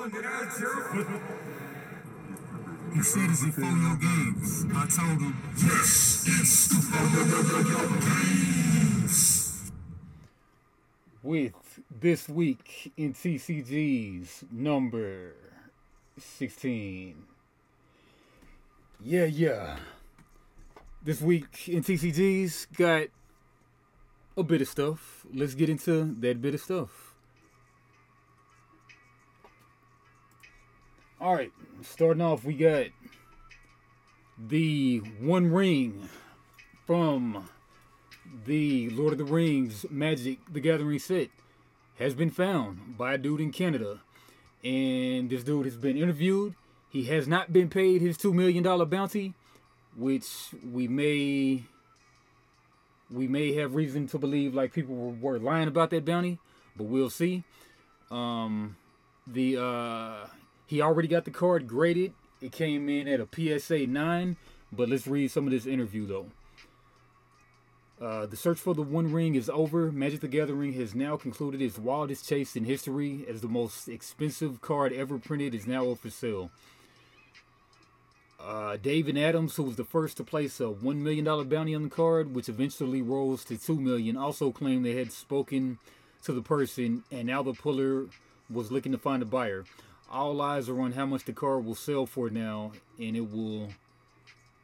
He said, is it for your games? I told him, yes, it's the games. With this week in TCG's number 16. Yeah, yeah. This week in TCG's got a bit of stuff. Let's get into that bit of stuff. All right, starting off, we got the One Ring from the Lord of the Rings Magic the Gathering set has been found by a dude in Canada. And this dude has been interviewed. He has not been paid his $2 million bounty, which we may we may have reason to believe like people were, were lying about that bounty, but we'll see. Um the uh he already got the card graded. It came in at a PSA 9, but let's read some of this interview though. Uh, the search for the One Ring is over. Magic the Gathering has now concluded its wildest chase in history, as the most expensive card ever printed is now up for sale. Uh, David Adams, who was the first to place a one million dollar bounty on the card, which eventually rose to 2 million, also claimed they had spoken to the person, and now the puller was looking to find a buyer. All eyes are on how much the card will sell for now, and it will,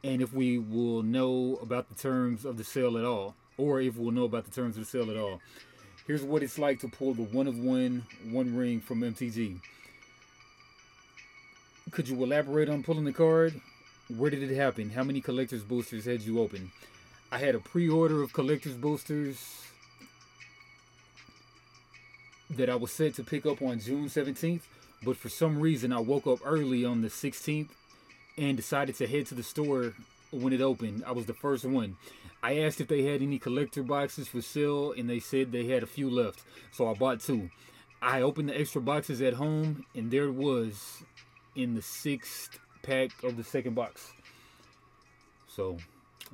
and if we will know about the terms of the sale at all, or if we'll know about the terms of the sale at all. Here's what it's like to pull the one of one one ring from MTG. Could you elaborate on pulling the card? Where did it happen? How many collector's boosters had you open? I had a pre-order of collector's boosters that I was set to pick up on June 17th, but for some reason I woke up early on the 16th and decided to head to the store when it opened. I was the first one. I asked if they had any collector boxes for sale and they said they had a few left, so I bought two. I opened the extra boxes at home and there it was in the sixth pack of the second box. So,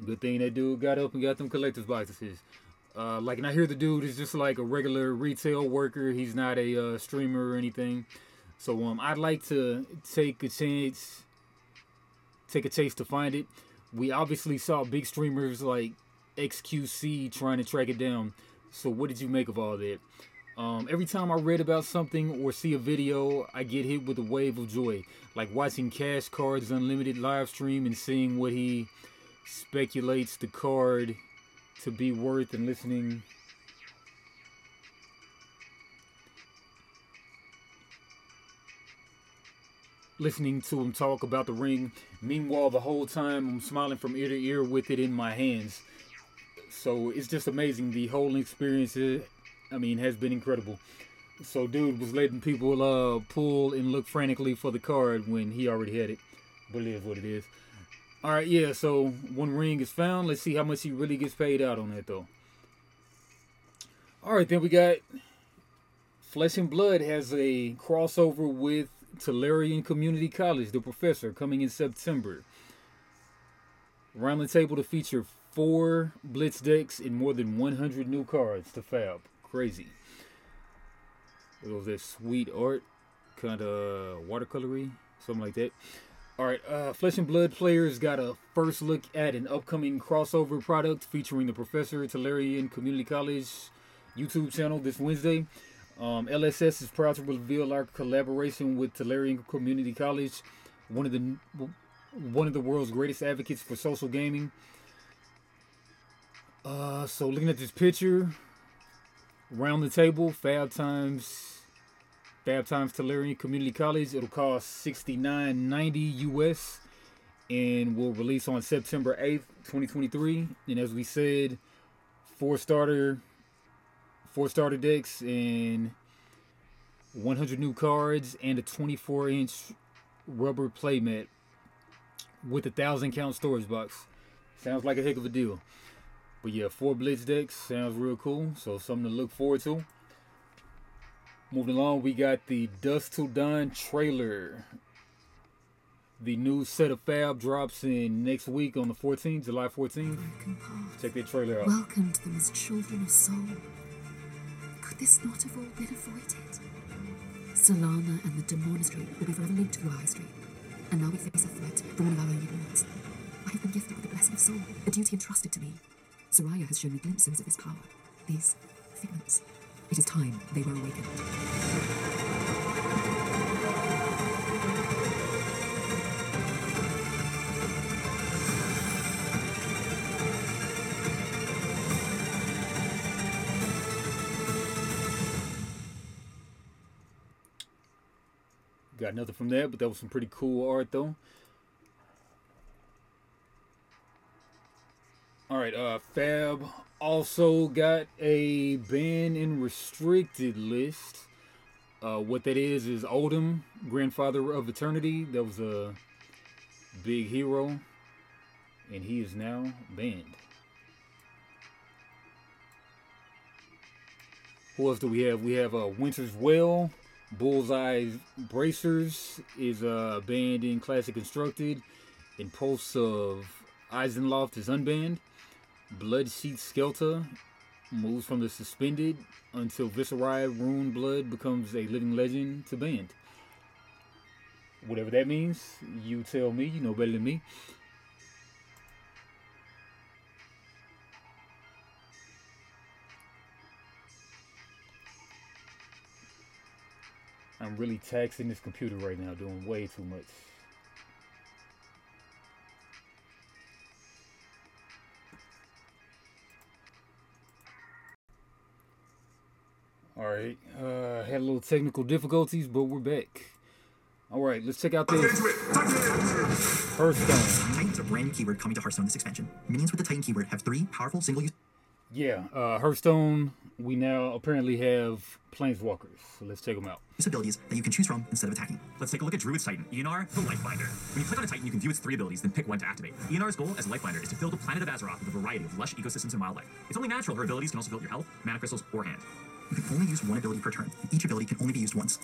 good thing that dude got up and got them collector's boxes. Uh, like, and I hear the dude is just like a regular retail worker. He's not a uh, streamer or anything. So, um, I'd like to take a chance, take a chance to find it. We obviously saw big streamers like XQC trying to track it down. So, what did you make of all that? Um, every time I read about something or see a video, I get hit with a wave of joy. Like watching Cash Cards Unlimited live stream and seeing what he speculates the card to be worth and listening. Listening to him talk about the ring. Meanwhile, the whole time I'm smiling from ear to ear with it in my hands. So it's just amazing. The whole experience is I mean, has been incredible. So, dude was letting people uh, pull and look frantically for the card when he already had it. But it is what it is. All right, yeah. So one ring is found. Let's see how much he really gets paid out on that, though. All right, then we got Flesh and Blood has a crossover with Tolarian Community College, the professor, coming in September. Around the table to feature four blitz decks and more than 100 new cards to fab crazy. It was that sweet art, kind of watercolory, something like that. All right, uh, Flesh and Blood players got a first look at an upcoming crossover product featuring the Professor Tolarian Community College YouTube channel this Wednesday. Um, LSS is proud to reveal our collaboration with Tolarian Community College, one of the one of the world's greatest advocates for social gaming. Uh, so looking at this picture, round the table, Fab Times, Fab Times Tolarian Community College. It'll cost sixty nine ninety US, and will release on September eighth, twenty twenty three. And as we said, four starter, four starter decks, and one hundred new cards, and a twenty four inch rubber playmat with a thousand count storage box. Sounds like a heck of a deal. But yeah, four Blitz decks sounds real cool. So something to look forward to. Moving along, we got the Dusk till Dawn trailer. The new set of Fab drops in next week on the 14th, July 14th. Check that trailer out. Welcomed them as children of soul. Could this not have all been avoided? Solana and the Demonastery will be forever linked through High Street. And now we face a threat from of our own units. I have been gifted with the blessing of Sol, a duty entrusted to me. Soraya has shown me glimpses of this power. These figments. It is time they were awakened. Got nothing from there, but that was some pretty cool art though. All right, uh, Fab also got a ban and restricted list. Uh, what that is is Oldhim, grandfather of eternity. That was a big hero, and he is now banned. Who else do we have? We have uh, Winter's Wail, Bullseye Bracers is a banned in Classic Constructed. Impulse of Isenloft is unbanned. Bloodsheath Skeleta moves from the suspended until Viserai Runeblood becomes a living legend to banned. Whatever that means, you tell me, you know better than me. I'm really taxing this computer right now, doing way too much. All right, uh, had a little technical difficulties, but we're back. All right, let's check out this Hearthstone. Titan is a brand new keyword coming to Hearthstone this expansion. Minions with the Titan keyword have three powerful single use Yeah, uh, Hearthstone. We now apparently have planeswalkers, so let's take them out. abilities that you can choose from instead of attacking. Let's take a look at Druid's Titan, Eonar, the Lifebinder. When you click on a Titan, you can view its three abilities, then pick one to activate. Eonar's goal as a Lifebinder is to fill the planet of Azeroth with a variety of lush ecosystems and wildlife. It's only natural her abilities can also build your health, mana crystals, or hand. You can only use one ability per turn, and each ability can only be used once.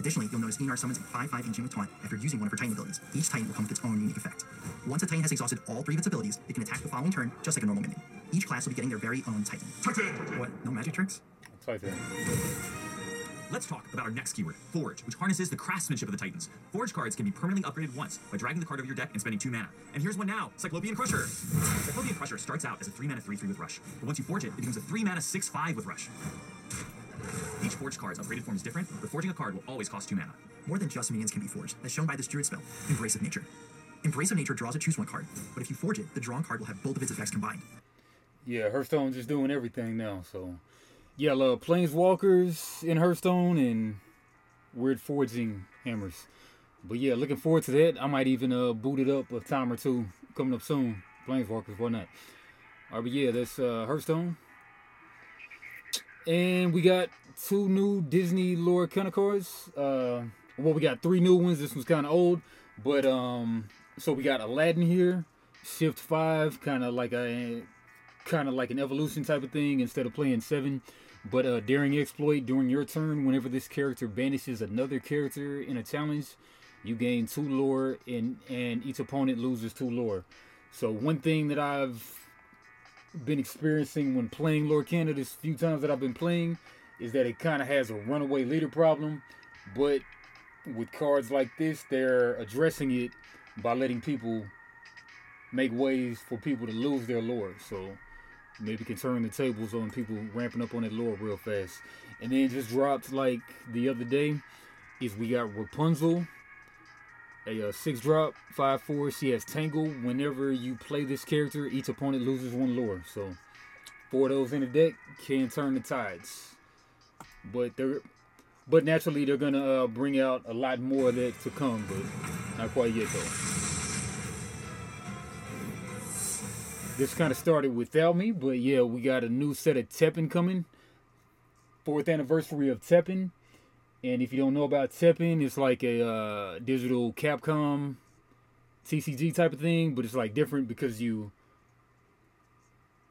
Additionally, you'll notice Eonar summons a 5-5 Ancient with Taunt after using one of her Titan abilities. Each Titan will come with its own unique effect. Once a Titan has exhausted all three of its abilities, it can attack the following turn just like a normal minion. Each class will be getting their very own Titan. Titan! What? No magic tricks? Looks like that. Let's talk about our next keyword, Forge, which harnesses the craftsmanship of the Titans. Forge cards can be permanently upgraded once by dragging the card over your deck and spending two mana. And here's one now, Cyclopean Crusher. Cyclopean Crusher starts out as a 3 mana 3 3 with Rush, but once you forge it, it becomes a 3 mana 6 5 with Rush. Each forged card's upgraded form is different, but forging a card will always cost 2 mana. More than just minions can be forged, as shown by this druid spell, Embrace of Nature. Embrace of Nature draws a choose one card, but if you forge it, the drawn card will have both of its effects combined. Yeah, Hearthstone's just doing everything now. So, yeah, love planeswalkers in Hearthstone and weird forging hammers. But yeah, looking forward to that. I might even uh, boot it up a time or two coming up soon. Planeswalkers, why not? All right, but yeah, that's uh, Hearthstone. And we got two new Disney lore cards. Uh, well, we got three new ones. This one's kind of old, but um, so we got Aladdin here, Shift Five, kind of like a kind of like an evolution type of thing instead of playing seven. But uh, daring exploit during your turn, whenever this character banishes another character in a challenge, you gain two lore, and and each opponent loses two lore. So one thing that I've been experiencing when playing Lorcana this few times that I've been playing is that it kind of has a runaway leader problem, but with cards like this, they're addressing it by letting people make ways for people to lose their lore. So maybe can turn the tables on people ramping up on that lore real fast. And then just dropped like the other day is we got Rapunzel, a uh, six drop, five four. She has Tangle. Whenever you play this character, each opponent loses one lore. So four of those in the deck can turn the tides. But they're but naturally they're gonna uh, bring out a lot more of that to come, but not quite yet though. This kind of started without me, but yeah, we got a new set of Teppen coming. Fourth anniversary of Teppen. And if you don't know about Teppen, it's like a uh, digital Capcom TCG type of thing, but it's like different because you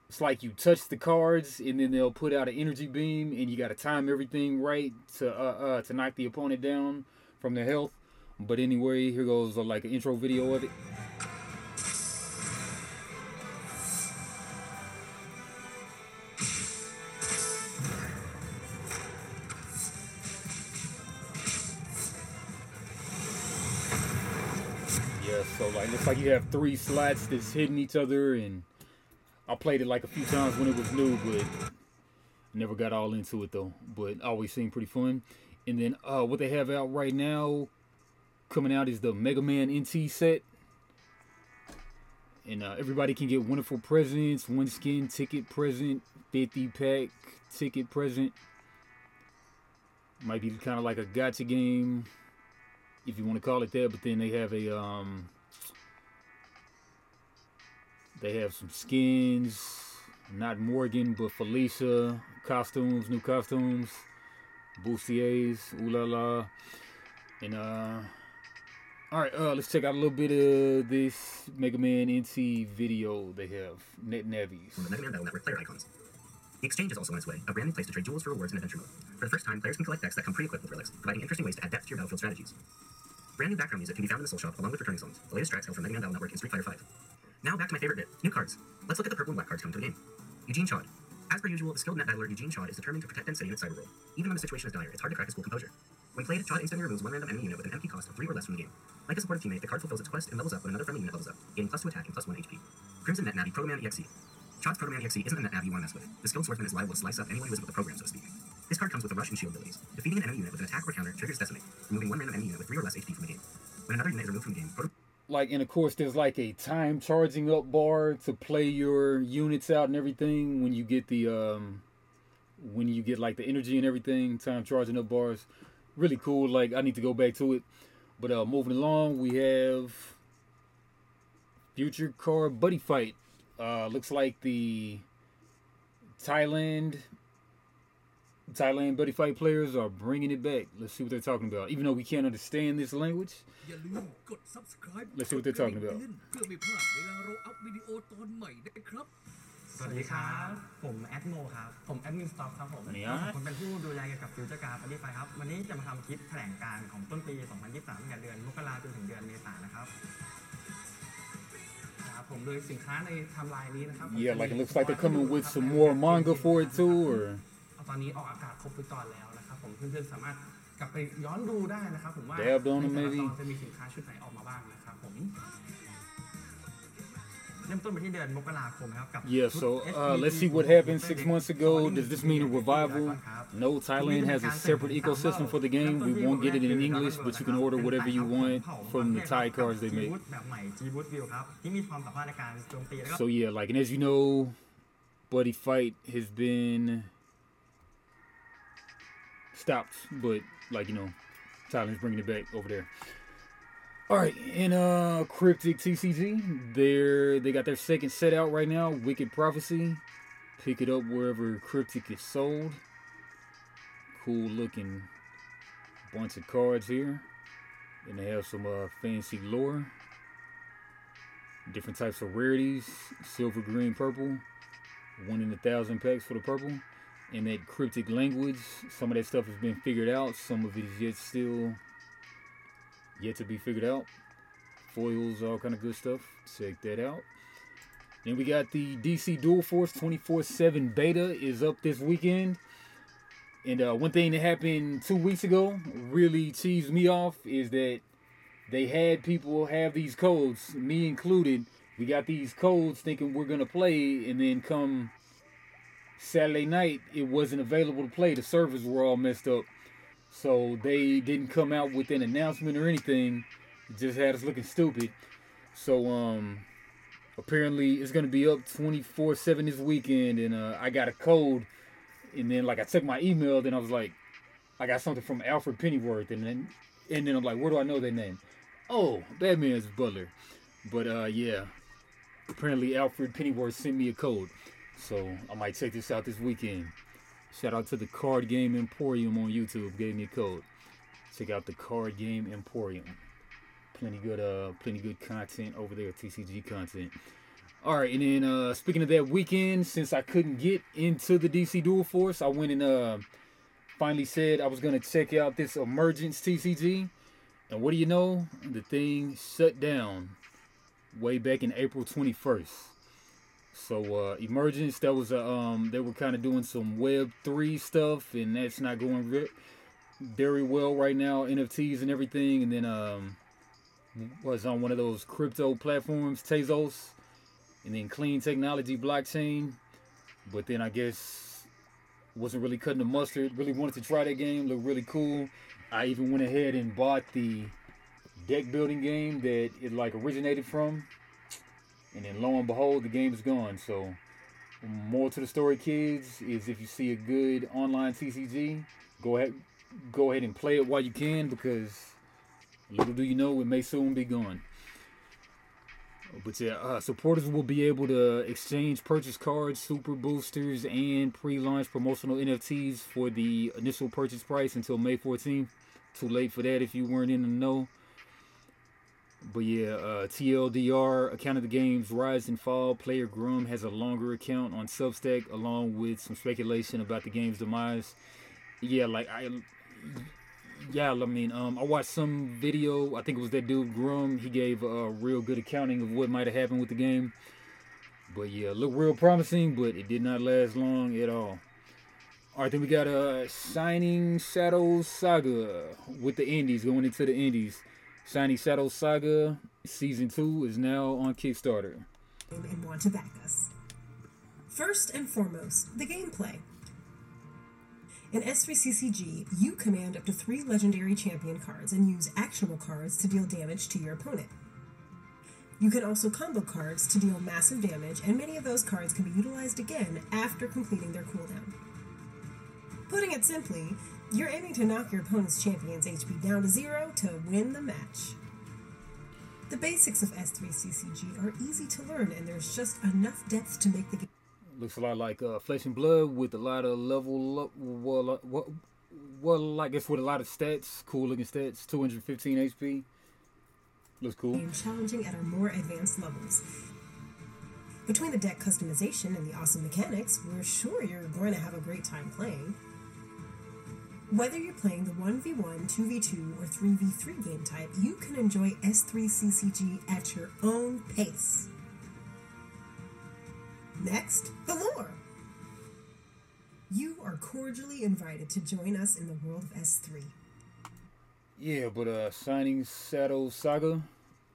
it's like you touch the cards and then they'll put out an energy beam and you got to time everything right to uh, uh, to knock the opponent down from their health. But anyway, here goes uh, like an intro video of it. So like looks like you have three slots that's hitting each other, and I played it like a few times when it was new, but never got all into it though. But always seemed pretty fun. And then uh, what they have out right now, coming out is the Mega Man NT set. And uh, everybody can get wonderful presents, one skin ticket present, 50 pack ticket present. Might be kind of like a gacha game, if you want to call it that. But then they have a um, they have some skins, not Morrigan, but Felicia costumes, new costumes, bustiers, ooh la la, and uh. All right, uh, let's check out a little bit of this Mega Man NT video they have. Net Navis. from the Mega Man Battle Network player icons. The exchange is also on its way, a brand new place to trade jewels for rewards in adventure mode. For the first time, players can collect decks that come pre-equipped with relics, providing interesting ways to add depth to your battlefield strategies. Brand new background music can be found in the Soul Shop, along with returning songs. The latest tracks hail from Mega Man Battle Network and Street Fighter V. Now back to my favorite bit, new cards. Let's look at the purple and black cards coming to the game. Eugene Chaud. As per usual, the skilled net battler Eugene Chaud is determined to protect DenCity in its cyber role. Even when the situation is dire, it's hard to crack his cool composure. When played, Chaud instantly removes one random enemy unit with an MP cost of 3 or less from the game. Like a supportive teammate, the card fulfills its quest and levels up when another friendly unit levels up, gaining plus 2 attack and plus 1 HP. Crimson Net Navi Proto Man EXE. Chaud's Proto Man EXE isn't a net nav you want to mess with. The skilled swordsman is liable to slice up anyone who isn't with the program, so to speak. This card comes with the rush and shield abilities. Defeating an enemy unit with an attack or counter triggers Decimate, removing one random enemy unit with 3 or less HP from the game. When another unit is removed from the game, Proto like and of course there's like a time charging up bar to play your units out and everything when you get the um when you get like the energy and everything time charging up bars. Really cool like i need to go back to it. But uh moving along we have future card buddy fight. Uh looks like the thailand Thailand buddy fight players are bringing it back. Let's see what they're talking about. Even though we can't understand this language, let's see what they're talking about. สวัสดีครับ ผมแอดโมครับ ผมแอดมินสต็อกครับผมผมเป็นผู้ดูแลเกี่ยวกับฟิวเจอร์การ์ดดีไฟครับ วันนี้จะมาทำคลิปแถลงการของต้นปี 2023ตั้งแต่เดือนมกราจนถึงเดือนเมษายนนะครับผมโดยสินค้าในทำลายนี้นะครับ Yeah like it looks like they're coming with some more manga for it too or ตอนนี้ออกอากาศครบทุกตอนแล้วนะครับผมเพื่อนๆสามารถกลับไปย้อนดูได้นะครับผมว่า Dabbed on ใน them แต่ละ maybe ตอนจะมีสินค้าชุดไหนออกมาบ้างนะครับผมเริ่มต้นไปที่เดือนมกราคมครับกับ yeah. ชุด So uh, SPG let's see what happened six months ago. Does this mean a revival? No, Thailand has a separate ecosystem for the game. We won't get it in English, but you can order whatever you want from the Thai cards they make. แบบใหม่ G-Boot View ครับที่มีความสามารถในการโจมตีแล้วก็ So yeah, like and as you know, Buddy Fight has been stopped, but like you know, Thailand's bringing it back over there. All right, in uh, Cryptic TCG, they're they got their second set out right now. Wicked Prophecy, pick it up wherever Cryptic is sold. Cool looking bunch of cards here, and they have some uh, fancy lore different types of rarities silver green purple one in a thousand packs for the purple and that cryptic language. Some of that stuff has been figured out. Some of it is yet still yet to be figured out. Foils all kind of good stuff. Check that out. Then we got the dc dual force 24-7 beta is up this weekend. And uh, one thing that happened two weeks ago really cheesed me off is that they had people have these codes, me included. We got these codes thinking we're gonna play, and then come Saturday night, it wasn't available to play. The servers were all messed up, so they didn't come out with an announcement or anything. It just had us looking stupid. So um, apparently it's gonna be up 24/7 this weekend, and uh, I got a code, and then like I took my email, then I was like, I got something from Alfred Pennyworth, and then and then I'm like, where do I know their name? Oh, Batman's Butler. But uh, yeah, apparently Alfred Pennyworth sent me a code, so I might check this out this weekend. Shout out to the Card Game Emporium on YouTube, gave me a code. Check out the Card Game Emporium. Plenty good, uh, plenty good content over there, TCG content. All right, and then uh, speaking of that weekend, since I couldn't get into the DC Dual Force, I went and uh, finally said I was gonna check out this Emergents TCG. And what do you know? The thing shut down way back in April 21st. So uh Emergents, that was a um they were kind of doing some Web 3 stuff and that's not going re- very well right now, NFTs and everything. And then um was on one of those crypto platforms, Tezos, and then Clean Technology Blockchain. But then I guess wasn't really cutting the mustard. Really wanted to try that game, looked really cool. I even went ahead and bought the deck building game that it like originated from. And then lo and behold, the game is gone. So more to the story, kids, is if you see a good online TCG, go ahead go ahead and play it while you can because little do you know it may soon be gone. But yeah, uh, supporters will be able to exchange purchase cards, super boosters, and pre-launch promotional NFTs for the initial purchase price until May 14th. Too late for that if you weren't in the know. But yeah, uh, TLDR, account of the game's rise and fall. Player Grum has a longer account on Substack, along with some speculation about the game's demise. Yeah, like I, yeah, I mean, um, I watched some video. I think it was that dude Grum. He gave a real good accounting of what might have happened with the game. But yeah, looked real promising, but it did not last long at all. All right, then we got a uh, Shining Shadows Saga with the Indies going into the Indies. Shining Shadows Saga season two is now on Kickstarter. And want to back us. First and foremost, the gameplay. In S3CCG, you command up to three legendary champion cards and use actionable cards to deal damage to your opponent. You can also combo cards to deal massive damage, and many of those cards can be utilized again after completing their cooldown. Putting it simply, you're aiming to knock your opponent's champion's HP down to zero to win the match. The basics of S3CCG are easy to learn, and there's just enough depth to make the game. Looks a lot like uh, Flesh and Blood with a lot of level, up, well, well, well, I guess with a lot of stats, cool looking stats, 215 HP. Looks cool. And challenging at our more advanced levels. Between the deck customization and the awesome mechanics, we're sure you're going to have a great time playing. Whether you're playing the 1v1, 2v2, or 3v3 game type, you can enjoy S3CCG at your own pace. Next, the lore. You are cordially invited to join us in the world of S3. Yeah, but uh Shining Shadow Saga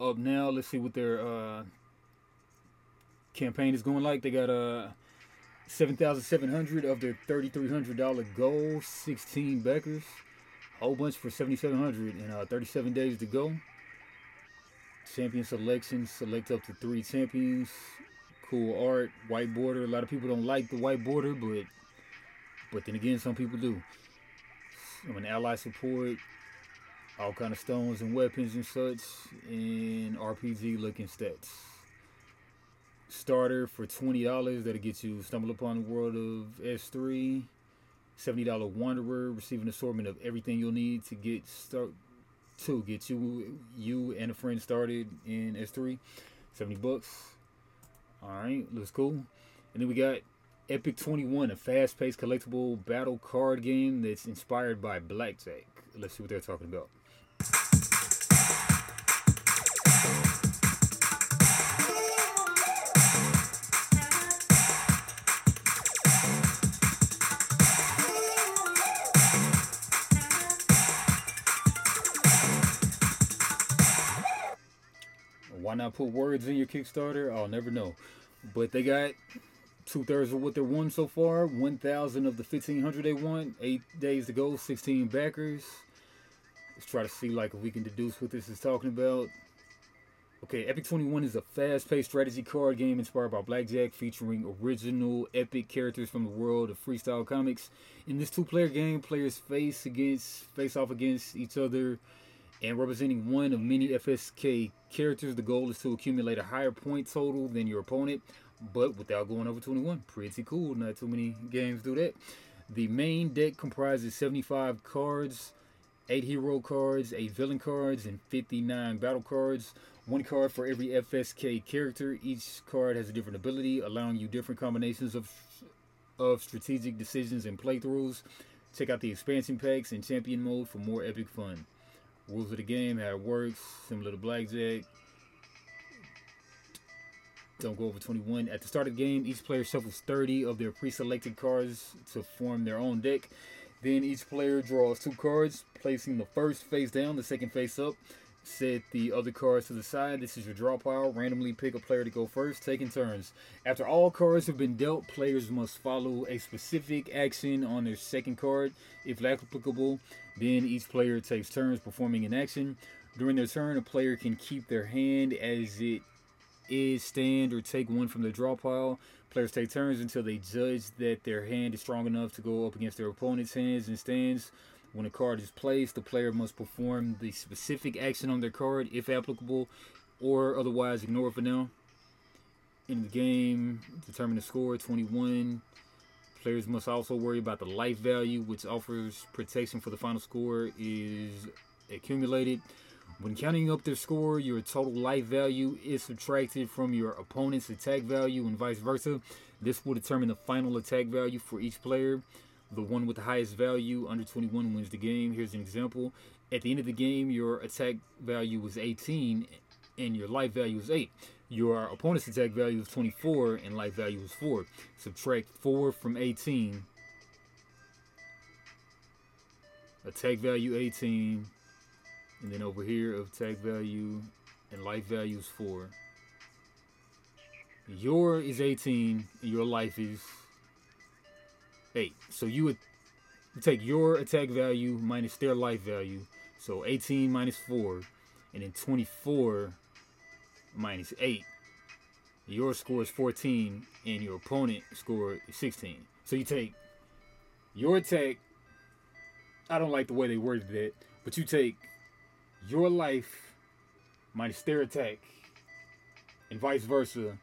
up now. Let's see what their uh campaign is going like. They got uh seven thousand seven hundred of their thirty three hundred dollar goal, sixteen backers, whole bunch for seventy seven hundred and uh thirty seven days to go. Champion selection, select up to three champions. Cool art, white border. A lot of people don't like the white border, but but then again, some people do. i Some ally support, all kind of stones and weapons and such, and RPG looking stats. Starter for twenty dollars that'll get you stumble upon the world of S3. Seventy dollar Wanderer, receive an assortment of everything you'll need to get start to get you you and a friend started in S3. Seventy bucks. All right, looks cool. And then we got Epic 21, a fast-paced collectible battle card game that's inspired by blackjack. Let's see what they're talking about. Why not put words in your Kickstarter? I'll never know. But they got two thirds of what they won so far. One thousand of the fifteen hundred they won. Eight days to go. Sixteen backers. Let's try to see like if we can deduce what this is talking about. Okay, Epic 21 is a fast-paced strategy card game inspired by Blackjack, featuring original epic characters from the world of freestyle comics. In this two-player game, players face against face off against each other and representing one of many FSK characters. The goal is to accumulate a higher point total than your opponent, but without going over 21. Pretty cool. Not too many games do that. The main deck comprises 75 cards, 8 hero cards, 8 villain cards, and 59 battle cards. One card for every FSK character. Each card has a different ability, allowing you different combinations of of strategic decisions and playthroughs. Check out the expansion packs and champion mode for more epic fun. Rules of the game, how it works, similar to Blackjack. Don't go over 21. At the start of the game, each player shuffles 30 of their pre-selected cards to form their own deck. Then each player draws two cards, placing the first face down, the second face up. Set the other cards to the side. This is your draw pile. Randomly pick a player to go first, taking turns. After all cards have been dealt, players must follow a specific action on their second card. If applicable, then each player takes turns performing an action. During their turn, a player can keep their hand as it is, stand, or take one from the draw pile. Players take turns until they judge that their hand is strong enough to go up against their opponent's hands and stands. When a card is placed, the player must perform the specific action on their card, if applicable, or otherwise ignore for now. In the game, determine the score 21. Players must also worry about the life value, which offers protection for the final score is accumulated. When counting up their score, your total life value is subtracted from your opponent's attack value and vice versa. This will determine the final attack value for each player. The one with the highest value under 21 wins the game. Here's an example. At the end of the game, your attack value was 18 and your life value is 8. Your opponent's attack value is 24 and life value is 4. Subtract 4 from 18. Attack value 18 and then over here attack value and life value is 4. Your is 18 and your life is 8. So you would take your attack value minus their life value. So 18 minus 4 and then 24 minus 8. Your score is 14 and your opponent score is 16. So you take your attack. I don't like the way they worded it, but you take your life minus their attack and vice versa,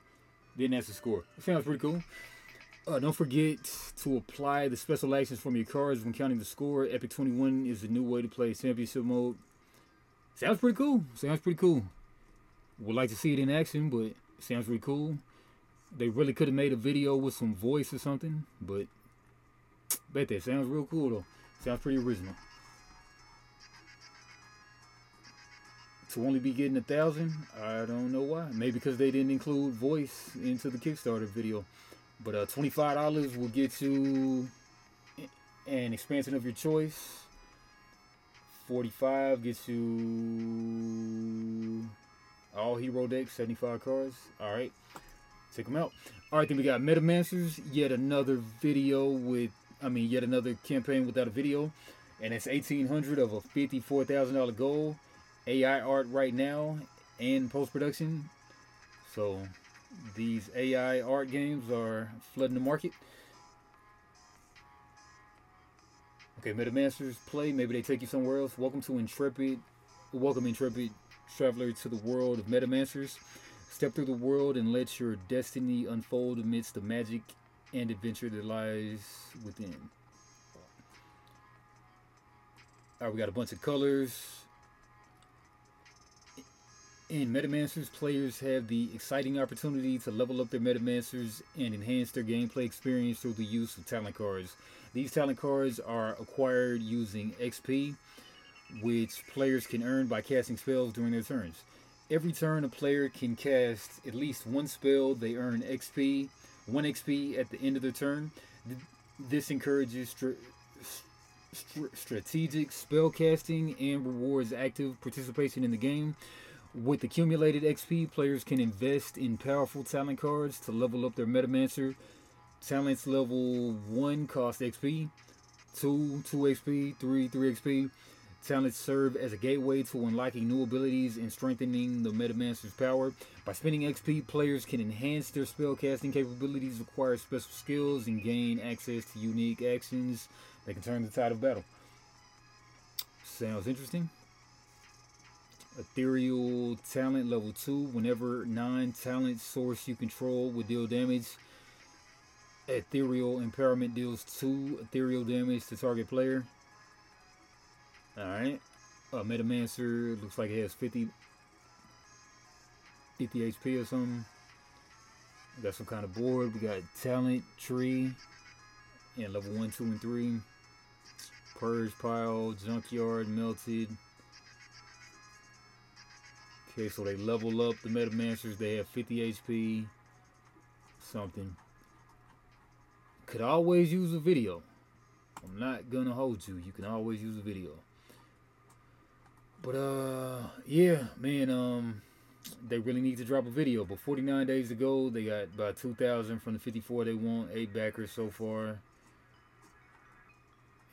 then that's the score. It sounds pretty cool. Uh, don't forget to apply the special actions from your cards when counting the score. Epic 21 is the new way to play championship mode. Sounds pretty cool. Sounds pretty cool. Would like to see it in action, but sounds pretty cool. They really could have made a video with some voice or something, but bet that sounds real cool though. Sounds pretty original. to only be getting a thousand, I don't know why. Maybe because they didn't include voice into the Kickstarter video. But uh, twenty-five dollars will get you an expansion of your choice. Forty-five gets you all hero decks, seventy-five cards. All right, take them out. All right, then we got Metamancers. Yet another video with, I mean, yet another campaign without a video, and it's eighteen hundred of a fifty-four thousand dollar goal. AI art right now and post production. So these AI art games are flooding the market. Okay, Metamancers play. Maybe they take you somewhere else. Welcome to Intrepid. Welcome, Intrepid traveler, to the world of Metamancers. Step through the world and let your destiny unfold amidst the magic and adventure that lies within. All right, we got a bunch of colors. In Metamancers, players have the exciting opportunity to level up their Metamancers and enhance their gameplay experience through the use of talent cards. These talent cards are acquired using XP, which players can earn by casting spells during their turns. Every turn, a player can cast at least one spell. They earn XP, 1 XP at the end of their turn. This encourages str- str- strategic spell casting and rewards active participation in the game. With accumulated XP, players can invest in powerful talent cards to level up their Metamancer. Talents level 1 cost XP, 2, 2 XP, 3, 3 XP. Talents serve as a gateway to unlocking new abilities and strengthening the Metamancer's power. By spending XP, players can enhance their spellcasting capabilities, acquire special skills, and gain access to unique actions that can turn the tide of battle. Sounds interesting. Ethereal talent level 2. Whenever nine talent source you control will deal damage, Ethereal Empowerment deals 2 ethereal damage to target player. Alright. Uh, Metamancer looks like it has 50, 50 HP or something. We got some kind of board. We got talent tree and level 1, 2, and 3. Purge pile, junkyard, melted. Okay, so they level up the Metamancers. They have 50 HP. Something. Could always use a video. I'm not gonna hold you. You can always use a video. But uh, yeah, man. Um, they really need to drop a video. But 49 days ago, they got about 2,000 from the 54 they want. Eight backers so far.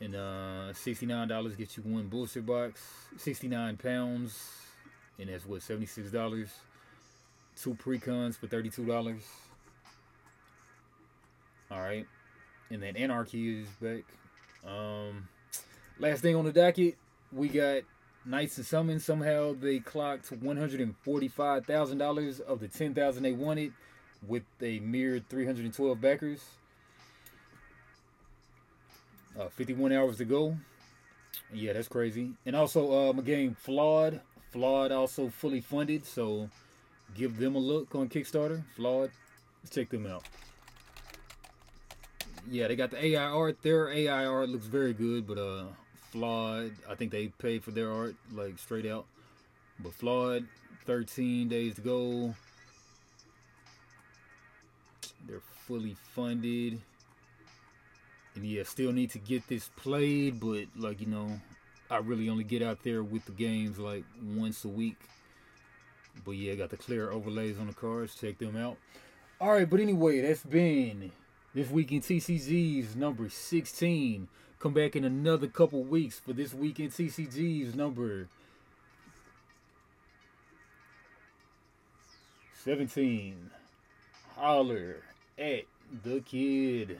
And uh, $69 gets you one booster box. 69 pounds. And that's what, $76. Two precons for $32. Alright. And then Anarchy is back. Um, last thing on the docket, we got Knights and Summons. Somehow they clocked $145,000 of the 10000 they wanted with a mere 312 backers. Uh, 51 hours to go. Yeah, that's crazy. And also, uh, my game Flawed. Flawed also fully funded, so give them a look on Kickstarter. Flawed. Let's check them out. Yeah, they got the AI art. Their AI art looks very good, but uh, Flawed. I think they paid for their art like straight out. But Flawed, 13 days to go. They're fully funded. And yeah, still need to get this played, but like you know, I really only get out there with the games like once a week. But yeah, got the clear overlays on the cards. Check them out. All right, but anyway, that's been this week in TCG's number 16. Come back in another couple weeks for this week in TCG's number 17. Holler at the kid.